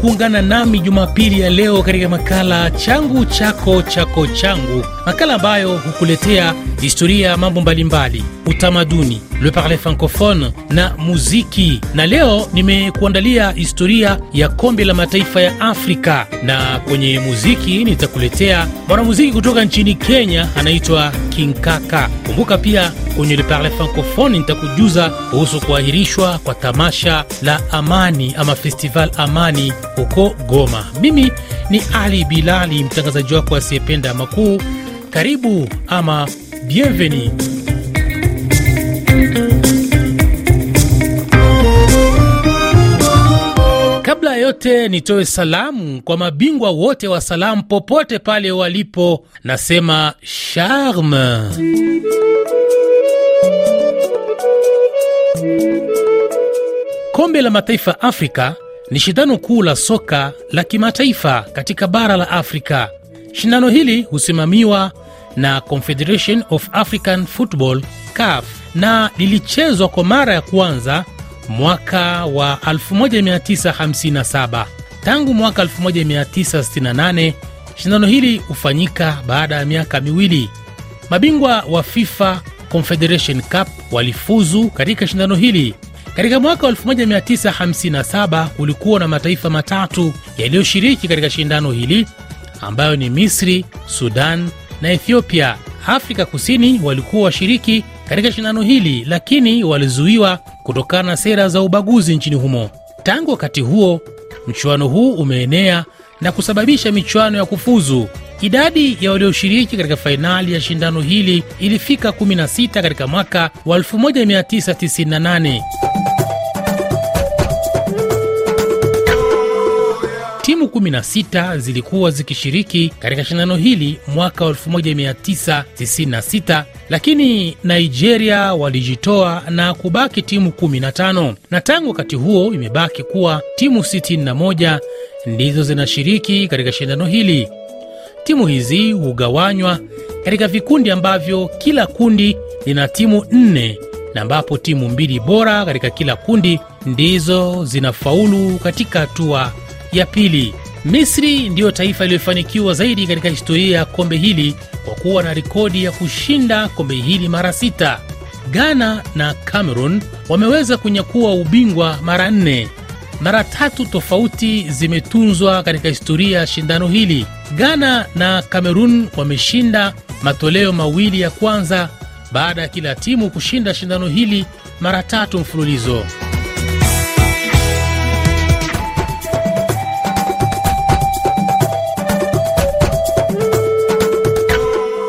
kuungana nami Jumapili ya leo katika makala changu chako chako changu, makala ambayo hukuletea historia ya mambo mbalimbali, utamaduni, le parler francophone na muziki. Na leo nimekuandalia historia ya kombe la mataifa ya Afrika, na kwenye muziki nitakuletea mwanamuziki kutoka nchini Kenya anaitwa King Kaka. Kumbuka pia kwenye le parler francophone nitakujuza kuhusu kuahirishwa kwa tamasha la Amani ama Festival Amani huko Goma. Mimi ni Ali Bilali, mtangazaji wako asiyependa makuu. Karibu ama bienvenue. Kabla ya yote nitoe salamu kwa mabingwa wote wa salamu popote pale walipo, nasema charme. Kombe la Mataifa Afrika ni shindano kuu la soka la kimataifa katika bara la Afrika. Shindano hili husimamiwa na Confederation of African Football CAF na lilichezwa kwa mara ya kwanza mwaka wa 1957. Tangu mwaka 1968 shindano hili hufanyika baada ya miaka miwili. Mabingwa wa FIFA Confederation Cup walifuzu katika shindano hili. Katika mwaka wa 1957 kulikuwa na mataifa matatu yaliyoshiriki katika shindano hili ambayo ni Misri, Sudan na Ethiopia. Afrika Kusini walikuwa washiriki katika shindano hili, lakini walizuiwa kutokana na sera za ubaguzi nchini humo. Tangu wakati huo mchuano huu umeenea na kusababisha michuano ya kufuzu. Idadi ya walioshiriki katika fainali ya shindano hili ilifika 16 katika mwaka wa 1998. 16 zilikuwa zikishiriki katika shindano hili mwaka 1996, lakini Nigeria walijitoa na kubaki timu 15, na tangu wakati huo imebaki kuwa timu 61 ndizo zinashiriki katika shindano hili. Timu hizi hugawanywa katika vikundi ambavyo kila kundi lina timu nne na ambapo timu mbili bora katika kila kundi ndizo zinafaulu katika hatua ya pili. Misri ndiyo taifa iliyofanikiwa zaidi katika historia ya kombe hili kwa kuwa na rekodi ya kushinda kombe hili mara sita. Ghana na Cameroon wameweza kunyakua ubingwa mara nne. Mara tatu tofauti zimetunzwa katika historia ya shindano hili. Ghana na Cameroon wameshinda matoleo mawili ya kwanza baada ya kila timu kushinda shindano hili mara tatu mfululizo.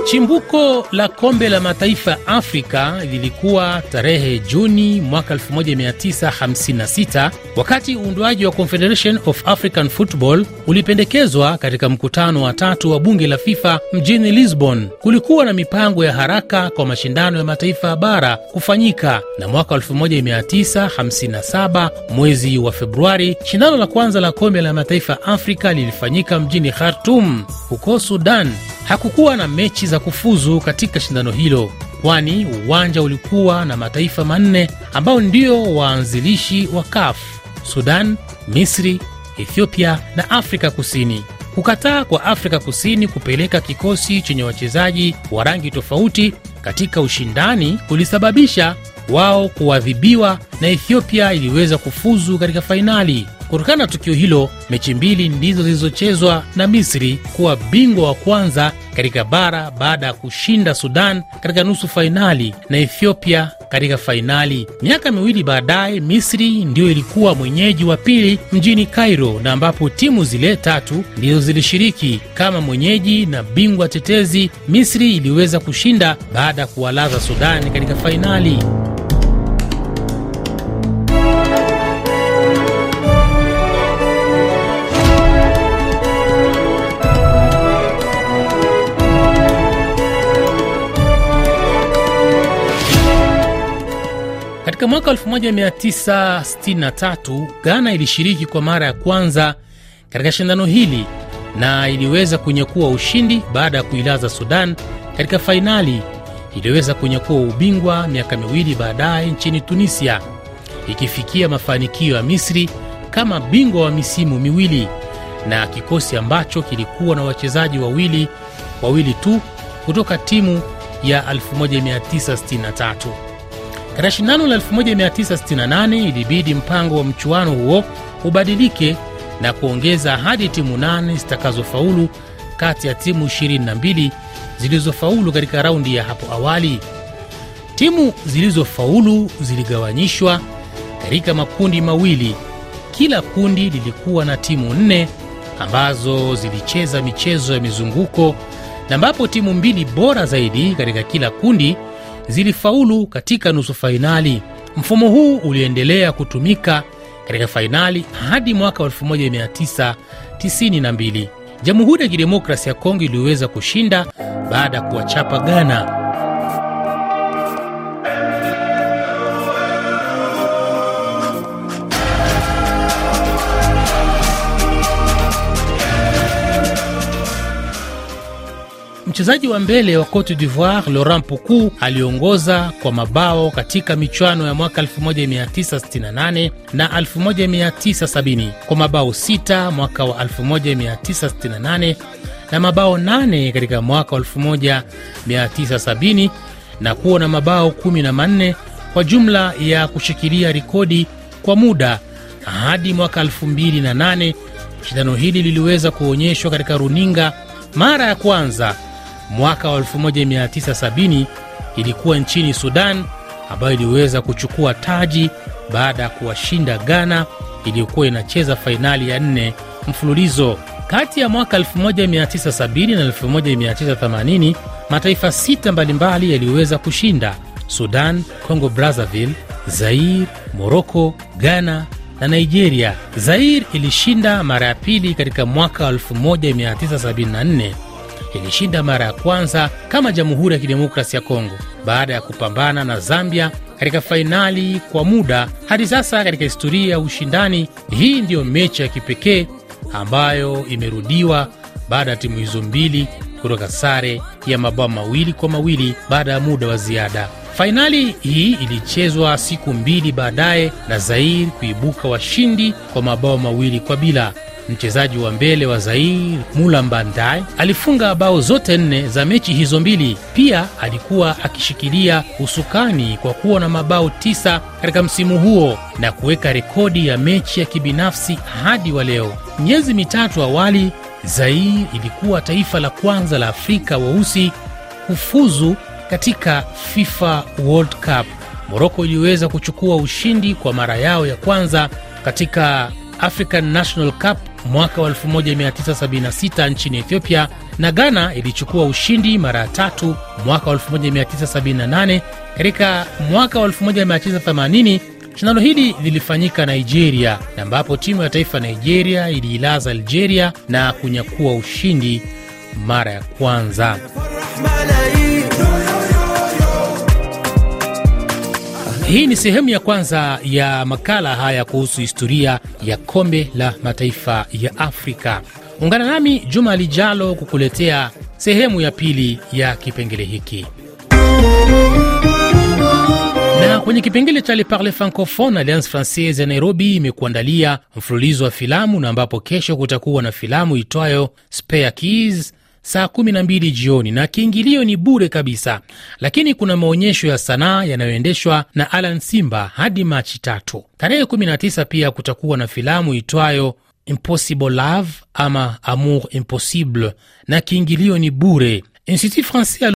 Chimbuko la kombe la mataifa Afrika lilikuwa tarehe Juni mwaka 1956 wakati uundwaji wa Confederation of African Football ulipendekezwa katika mkutano wa tatu wa bunge la FIFA mjini Lisbon. Kulikuwa na mipango ya haraka kwa mashindano ya mataifa bara kufanyika, na mwaka 1957 mwezi wa Februari, shindano la kwanza la kombe la mataifa Afrika lilifanyika mjini Khartoum huko Sudan. Hakukuwa na mechi za kufuzu katika shindano hilo, kwani uwanja ulikuwa na mataifa manne ambao ndio waanzilishi wa CAF: Sudan, Misri, Ethiopia na Afrika Kusini. Kukataa kwa Afrika Kusini kupeleka kikosi chenye wachezaji wa rangi tofauti katika ushindani kulisababisha wao kuadhibiwa na Ethiopia iliweza kufuzu katika fainali. Kutokana na tukio hilo, mechi mbili ndizo zilizochezwa na Misri kuwa bingwa wa kwanza katika bara baada ya kushinda Sudan katika nusu fainali na Ethiopia katika fainali. Miaka miwili baadaye, Misri ndiyo ilikuwa mwenyeji wa pili mjini Cairo, na ambapo timu zile tatu ndizo zilishiriki kama mwenyeji na bingwa tetezi. Misri iliweza kushinda baada ya kuwalaza Sudani katika fainali. Katika mwaka 1963 Ghana ilishiriki kwa mara ya kwanza katika shindano hili na iliweza kunyakua ushindi baada ya kuilaza Sudan katika fainali. iliyoweza kunyakua ubingwa miaka miwili baadaye nchini Tunisia, ikifikia mafanikio ya Misri kama bingwa wa misimu miwili na kikosi ambacho kilikuwa na wachezaji wawili wawili tu kutoka timu ya 1963. Katika shindano la 1968 ilibidi mpango wa mchuano huo ubadilike na kuongeza hadi timu nane zitakazofaulu kati ya timu 22 zilizofaulu katika raundi ya hapo awali. Timu zilizofaulu ziligawanyishwa katika makundi mawili. Kila kundi lilikuwa na timu nne ambazo zilicheza michezo ya mizunguko na ambapo timu mbili bora zaidi katika kila kundi zilifaulu katika nusu fainali. Mfumo huu uliendelea kutumika katika fainali hadi mwaka 1992. Jamhuri ya Kidemokrasi ya Kongo iliweza kushinda baada ya kuwachapa Ghana. Mchezaji wa mbele wa Cote d'Ivoire Laurent Puku aliongoza kwa mabao katika michuano ya mwaka 1968 na 1970 kwa mabao 6 mwaka wa 1968 na mabao 8 katika mwaka wa 1970 na kuwa na mabao 14 kwa jumla ya kushikilia rekodi kwa muda hadi mwaka 2008. Shindano hili liliweza kuonyeshwa katika runinga mara ya kwanza mwaka wa 1970 ilikuwa nchini Sudan ambayo iliweza kuchukua taji baada ya kuwashinda Ghana iliyokuwa inacheza fainali ya nne mfululizo. Kati ya mwaka 1970 na 1980 mataifa sita mbalimbali yaliweza kushinda: Sudan, Congo Brazzaville, Zaire, Moroko, Ghana na Nigeria. Zaire ilishinda mara ya pili katika mwaka 1974 ilishinda mara ya kwanza kama Jamhuri ya Kidemokrasi ya Kongo baada ya kupambana na Zambia katika fainali kwa muda. Hadi sasa katika historia ya ushindani, hii ndiyo mechi ya kipekee ambayo imerudiwa baada ya timu hizo mbili kutoka sare ya mabao mawili kwa mawili baada ya muda wa ziada. Fainali hii ilichezwa siku mbili baadaye na Zaire kuibuka washindi kwa mabao mawili kwa bila. Mchezaji wa mbele wa Zaire mulambandai alifunga bao zote nne za mechi hizo mbili. Pia alikuwa akishikilia usukani kwa kuwa na mabao tisa katika msimu huo na kuweka rekodi ya mechi ya kibinafsi hadi wa leo. Miezi mitatu awali, Zaire ilikuwa taifa la kwanza la Afrika weusi kufuzu katika FIFA World Cup. Moroko iliweza kuchukua ushindi kwa mara yao ya kwanza katika African National Cup mwaka wa 1976 nchini Ethiopia, na Ghana ilichukua ushindi mara ya tatu mwaka wa 1978. Katika mwaka wa 1980 shindano hili lilifanyika Nigeria, ambapo timu ya taifa Nigeria iliilaza Algeria na kunyakua ushindi mara ya kwanza. Hii ni sehemu ya kwanza ya makala haya kuhusu historia ya kombe la mataifa ya Afrika. Ungana nami juma lijalo kukuletea sehemu ya pili ya kipengele hiki. Na kwenye kipengele cha Le Parle Francophone, Alliance Francaise ya Nairobi imekuandalia mfululizo wa filamu, na ambapo kesho kutakuwa na filamu itwayo Spare Keys saa 12 jioni na kiingilio ni bure kabisa, lakini kuna maonyesho ya sanaa yanayoendeshwa na Alan Simba hadi Machi tatu. Tarehe 19 pia kutakuwa na filamu itwayo Impossible Love ama Amour Impossible na kiingilio ni bure. Institut Francais